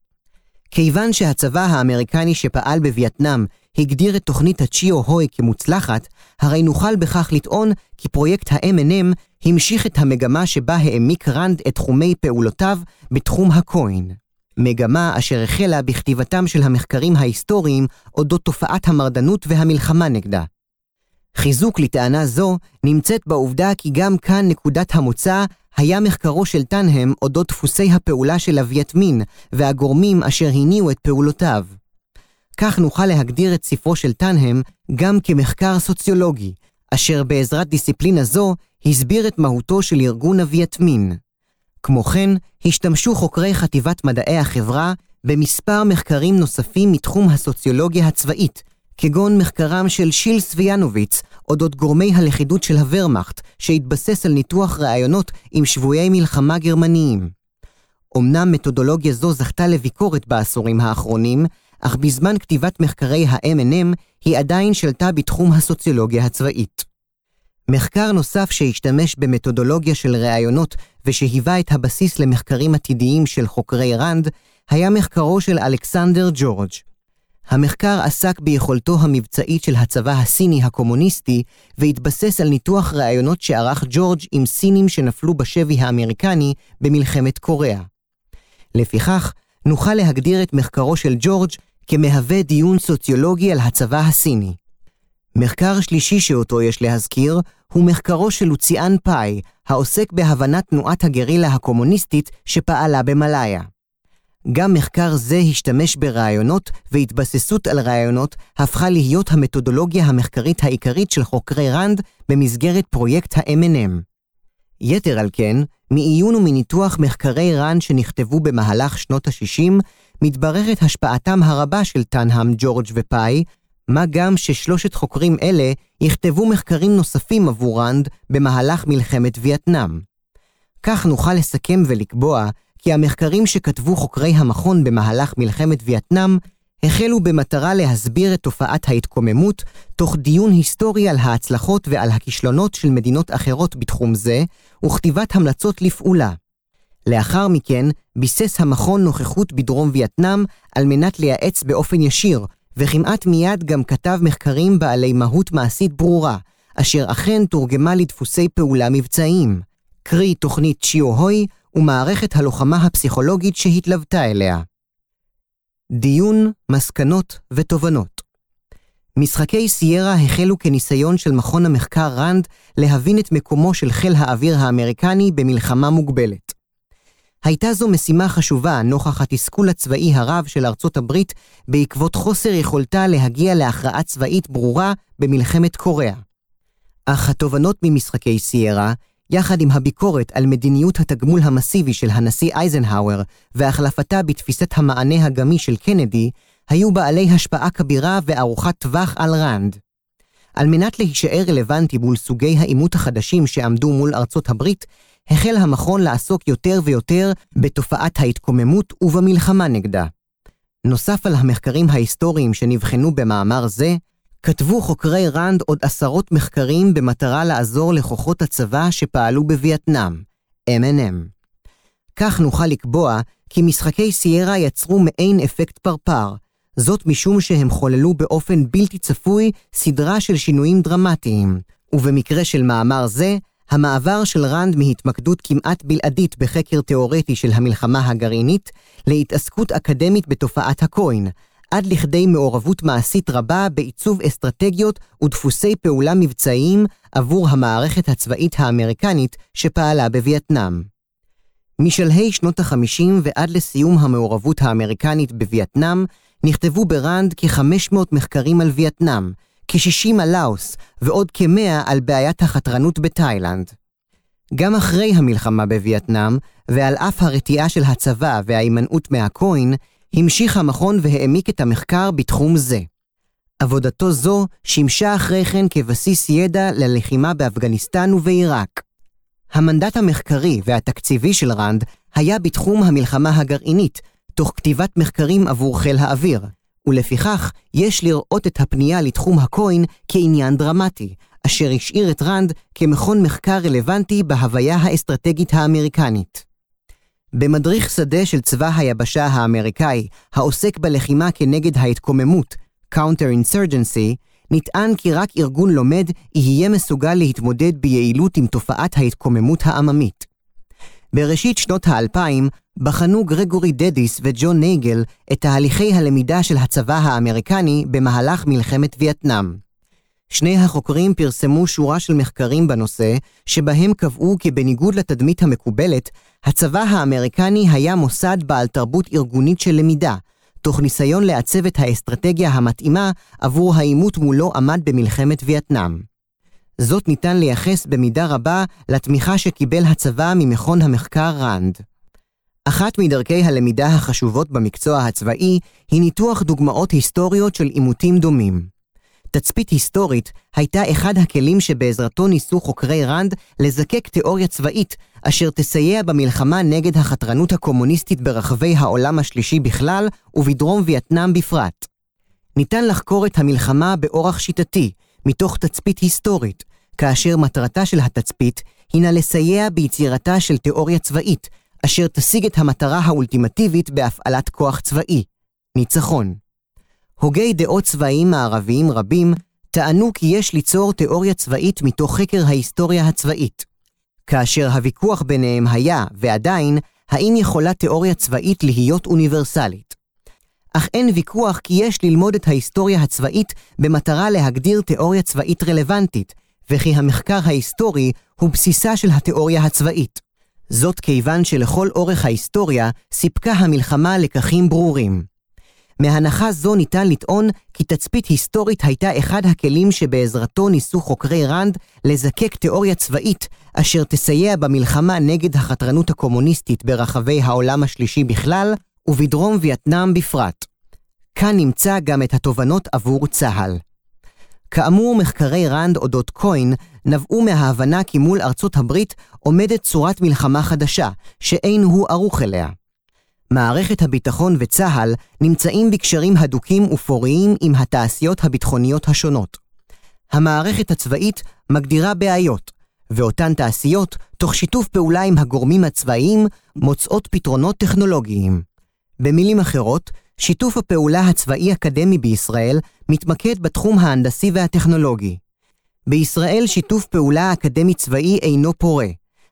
כיוון שהצבא האמריקני שפעל בווייטנאם הגדיר את תוכנית הצ'יו-הוי כמוצלחת, הרי נוכל בכך לטעון כי פרויקט ה-M&M המשיך את המגמה שבה העמיק רנד את תחומי פעולותיו בתחום הקוין. מגמה אשר החלה בכתיבתם של המחקרים ההיסטוריים אודות תופעת המרדנות והמלחמה נגדה. חיזוק לטענה זו נמצאת בעובדה כי גם כאן נקודת המוצא היה מחקרו של טנהם אודות דפוסי הפעולה של מין והגורמים אשר הניעו את פעולותיו. כך נוכל להגדיר את ספרו של טנהם גם כמחקר סוציולוגי, אשר בעזרת דיסציפלינה זו הסביר את מהותו של ארגון מין. כמו כן, השתמשו חוקרי חטיבת מדעי החברה במספר מחקרים נוספים מתחום הסוציולוגיה הצבאית, כגון מחקרם של שיל סביאנוביץ אודות גורמי הלכידות של הוורמאכט, שהתבסס על ניתוח ראיונות עם שבויי מלחמה גרמניים. אמנם מתודולוגיה זו זכתה לביקורת בעשורים האחרונים, אך בזמן כתיבת מחקרי ה-M&M היא עדיין שלטה בתחום הסוציולוגיה הצבאית. מחקר נוסף שהשתמש במתודולוגיה של ראיונות ושהיווה את הבסיס למחקרים עתידיים של חוקרי רנד, היה מחקרו של אלכסנדר ג'ורג'. המחקר עסק ביכולתו המבצעית של הצבא הסיני הקומוניסטי, והתבסס על ניתוח ראיונות שערך ג'ורג' עם סינים שנפלו בשבי האמריקני במלחמת קוריאה. לפיכך, נוכל להגדיר את מחקרו של ג'ורג' כמהווה דיון סוציולוגי על הצבא הסיני. מחקר שלישי שאותו יש להזכיר, הוא מחקרו של לוציאן פאי, העוסק בהבנת תנועת הגרילה הקומוניסטית שפעלה במלאיה. גם מחקר זה השתמש ברעיונות, והתבססות על רעיונות הפכה להיות המתודולוגיה המחקרית העיקרית של חוקרי רנד במסגרת פרויקט ה-M&M. יתר על כן, מעיון ומניתוח מחקרי רנד שנכתבו במהלך שנות ה-60, מתבררת השפעתם הרבה של טנהאם, ג'ורג' ופאי, מה גם ששלושת חוקרים אלה יכתבו מחקרים נוספים עבור רנד במהלך מלחמת וייטנאם. כך נוכל לסכם ולקבוע כי המחקרים שכתבו חוקרי המכון במהלך מלחמת וייטנאם החלו במטרה להסביר את תופעת ההתקוממות, תוך דיון היסטורי על ההצלחות ועל הכישלונות של מדינות אחרות בתחום זה, וכתיבת המלצות לפעולה. לאחר מכן, ביסס המכון נוכחות בדרום וייטנאם על מנת לייעץ באופן ישיר, וכמעט מיד גם כתב מחקרים בעלי מהות מעשית ברורה, אשר אכן תורגמה לדפוסי פעולה מבצעיים, קרי תוכנית צ'יו-הוי ומערכת הלוחמה הפסיכולוגית שהתלוותה אליה. דיון, מסקנות ותובנות משחקי סיירה החלו כניסיון של מכון המחקר רנד להבין את מקומו של חיל האוויר האמריקני במלחמה מוגבלת. הייתה זו משימה חשובה נוכח התסכול הצבאי הרב של ארצות הברית בעקבות חוסר יכולתה להגיע להכרעה צבאית ברורה במלחמת קוריאה. אך התובנות ממשחקי סיירה יחד עם הביקורת על מדיניות התגמול המסיבי של הנשיא אייזנהאואר והחלפתה בתפיסת המענה הגמיש של קנדי, היו בעלי השפעה כבירה וארוכת טווח על רנד. על מנת להישאר רלוונטי מול סוגי העימות החדשים שעמדו מול ארצות הברית, החל המכון לעסוק יותר ויותר בתופעת ההתקוממות ובמלחמה נגדה. נוסף על המחקרים ההיסטוריים שנבחנו במאמר זה, כתבו חוקרי רנד עוד עשרות מחקרים במטרה לעזור לכוחות הצבא שפעלו בווייטנאם, M&M. כך נוכל לקבוע כי משחקי סיירה יצרו מעין אפקט פרפר, זאת משום שהם חוללו באופן בלתי צפוי סדרה של שינויים דרמטיים, ובמקרה של מאמר זה, המעבר של רנד מהתמקדות כמעט בלעדית בחקר תאורטי של המלחמה הגרעינית, להתעסקות אקדמית בתופעת הקוין, עד לכדי מעורבות מעשית רבה בעיצוב אסטרטגיות ודפוסי פעולה מבצעיים עבור המערכת הצבאית האמריקנית שפעלה בווייטנאם. משלהי שנות ה-50 ועד לסיום המעורבות האמריקנית בווייטנאם, נכתבו בראנד כ-500 מחקרים על וייטנאם, כ-60 על לאוס ועוד כ-100 על בעיית החתרנות בתאילנד. גם אחרי המלחמה בווייטנאם, ועל אף הרתיעה של הצבא וההימנעות מהקוין, המשיך המכון והעמיק את המחקר בתחום זה. עבודתו זו שימשה אחרי כן כבסיס ידע ללחימה באפגניסטן ובעיראק. המנדט המחקרי והתקציבי של רנד היה בתחום המלחמה הגרעינית, תוך כתיבת מחקרים עבור חיל האוויר, ולפיכך יש לראות את הפנייה לתחום ה COIN כעניין דרמטי, אשר השאיר את רנד כמכון מחקר רלוונטי בהוויה האסטרטגית האמריקנית. במדריך שדה של צבא היבשה האמריקאי, העוסק בלחימה כנגד ההתקוממות, Counter-Insurgency, נטען כי רק ארגון לומד יהיה מסוגל להתמודד ביעילות עם תופעת ההתקוממות העממית. בראשית שנות האלפיים בחנו גרגורי דדיס וג'ון נייגל את תהליכי הלמידה של הצבא האמריקני במהלך מלחמת וייטנאם. שני החוקרים פרסמו שורה של מחקרים בנושא, שבהם קבעו כי בניגוד לתדמית המקובלת, הצבא האמריקני היה מוסד בעל תרבות ארגונית של למידה, תוך ניסיון לעצב את האסטרטגיה המתאימה עבור העימות מולו עמד במלחמת וייטנאם. זאת ניתן לייחס במידה רבה לתמיכה שקיבל הצבא ממכון המחקר ראנד. אחת מדרכי הלמידה החשובות במקצוע הצבאי היא ניתוח דוגמאות היסטוריות של עימותים דומים. תצפית היסטורית הייתה אחד הכלים שבעזרתו ניסו חוקרי ראנד לזקק תיאוריה צבאית, אשר תסייע במלחמה נגד החתרנות הקומוניסטית ברחבי העולם השלישי בכלל ובדרום וייטנאם בפרט. ניתן לחקור את המלחמה באורח שיטתי, מתוך תצפית היסטורית, כאשר מטרתה של התצפית הינה לסייע ביצירתה של תיאוריה צבאית, אשר תשיג את המטרה האולטימטיבית בהפעלת כוח צבאי, ניצחון. הוגי דעות צבאיים מערביים רבים טענו כי יש ליצור תיאוריה צבאית מתוך חקר ההיסטוריה הצבאית. כאשר הוויכוח ביניהם היה, ועדיין, האם יכולה תיאוריה צבאית להיות אוניברסלית. אך אין ויכוח כי יש ללמוד את ההיסטוריה הצבאית במטרה להגדיר תיאוריה צבאית רלוונטית, וכי המחקר ההיסטורי הוא בסיסה של התיאוריה הצבאית. זאת כיוון שלכל אורך ההיסטוריה סיפקה המלחמה לקחים ברורים. מהנחה זו ניתן לטעון כי תצפית היסטורית הייתה אחד הכלים שבעזרתו ניסו חוקרי ראנד לזקק תיאוריה צבאית אשר תסייע במלחמה נגד החתרנות הקומוניסטית ברחבי העולם השלישי בכלל ובדרום וייטנאם בפרט. כאן נמצא גם את התובנות עבור צה"ל. כאמור, מחקרי ראנד אודות קוין נבעו מההבנה כי מול ארצות הברית עומדת צורת מלחמה חדשה, שאין הוא ערוך אליה. מערכת הביטחון וצה"ל נמצאים בקשרים הדוקים ופוריים עם התעשיות הביטחוניות השונות. המערכת הצבאית מגדירה בעיות, ואותן תעשיות, תוך שיתוף פעולה עם הגורמים הצבאיים, מוצאות פתרונות טכנולוגיים. במילים אחרות, שיתוף הפעולה הצבאי-אקדמי בישראל מתמקד בתחום ההנדסי והטכנולוגי. בישראל שיתוף פעולה אקדמי-צבאי אינו פורה.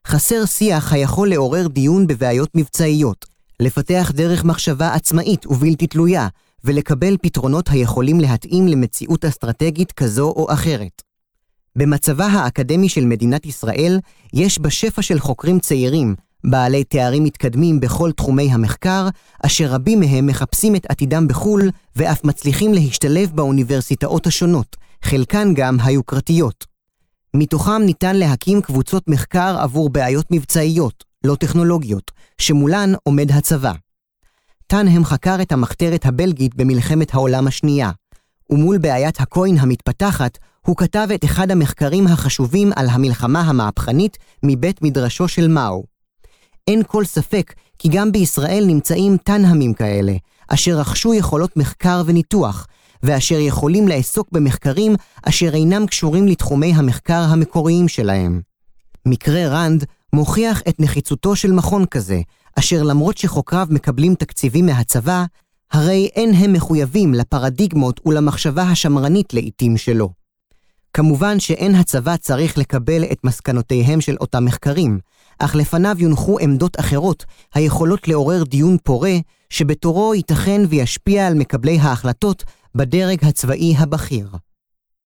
חסר שיח היכול לעורר דיון בבעיות מבצעיות, לפתח דרך מחשבה עצמאית ובלתי תלויה, ולקבל פתרונות היכולים להתאים למציאות אסטרטגית כזו או אחרת. במצבה האקדמי של מדינת ישראל יש בה שפע של חוקרים צעירים, בעלי תארים מתקדמים בכל תחומי המחקר, אשר רבים מהם מחפשים את עתידם בחו"ל ואף מצליחים להשתלב באוניברסיטאות השונות, חלקן גם היוקרתיות. מתוכם ניתן להקים קבוצות מחקר עבור בעיות מבצעיות, לא טכנולוגיות, שמולן עומד הצבא. טנהם חקר את המחתרת הבלגית במלחמת העולם השנייה, ומול בעיית הקוין המתפתחת, הוא כתב את אחד המחקרים החשובים על המלחמה המהפכנית מבית מדרשו של מאו. אין כל ספק כי גם בישראל נמצאים טנהמים כאלה, אשר רכשו יכולות מחקר וניתוח, ואשר יכולים לעסוק במחקרים אשר אינם קשורים לתחומי המחקר המקוריים שלהם. מקרה רנד מוכיח את נחיצותו של מכון כזה, אשר למרות שחוקריו מקבלים תקציבים מהצבא, הרי אין הם מחויבים לפרדיגמות ולמחשבה השמרנית לעתים שלו. כמובן שאין הצבא צריך לקבל את מסקנותיהם של אותם מחקרים, אך לפניו יונחו עמדות אחרות, היכולות לעורר דיון פורה, שבתורו ייתכן וישפיע על מקבלי ההחלטות בדרג הצבאי הבכיר.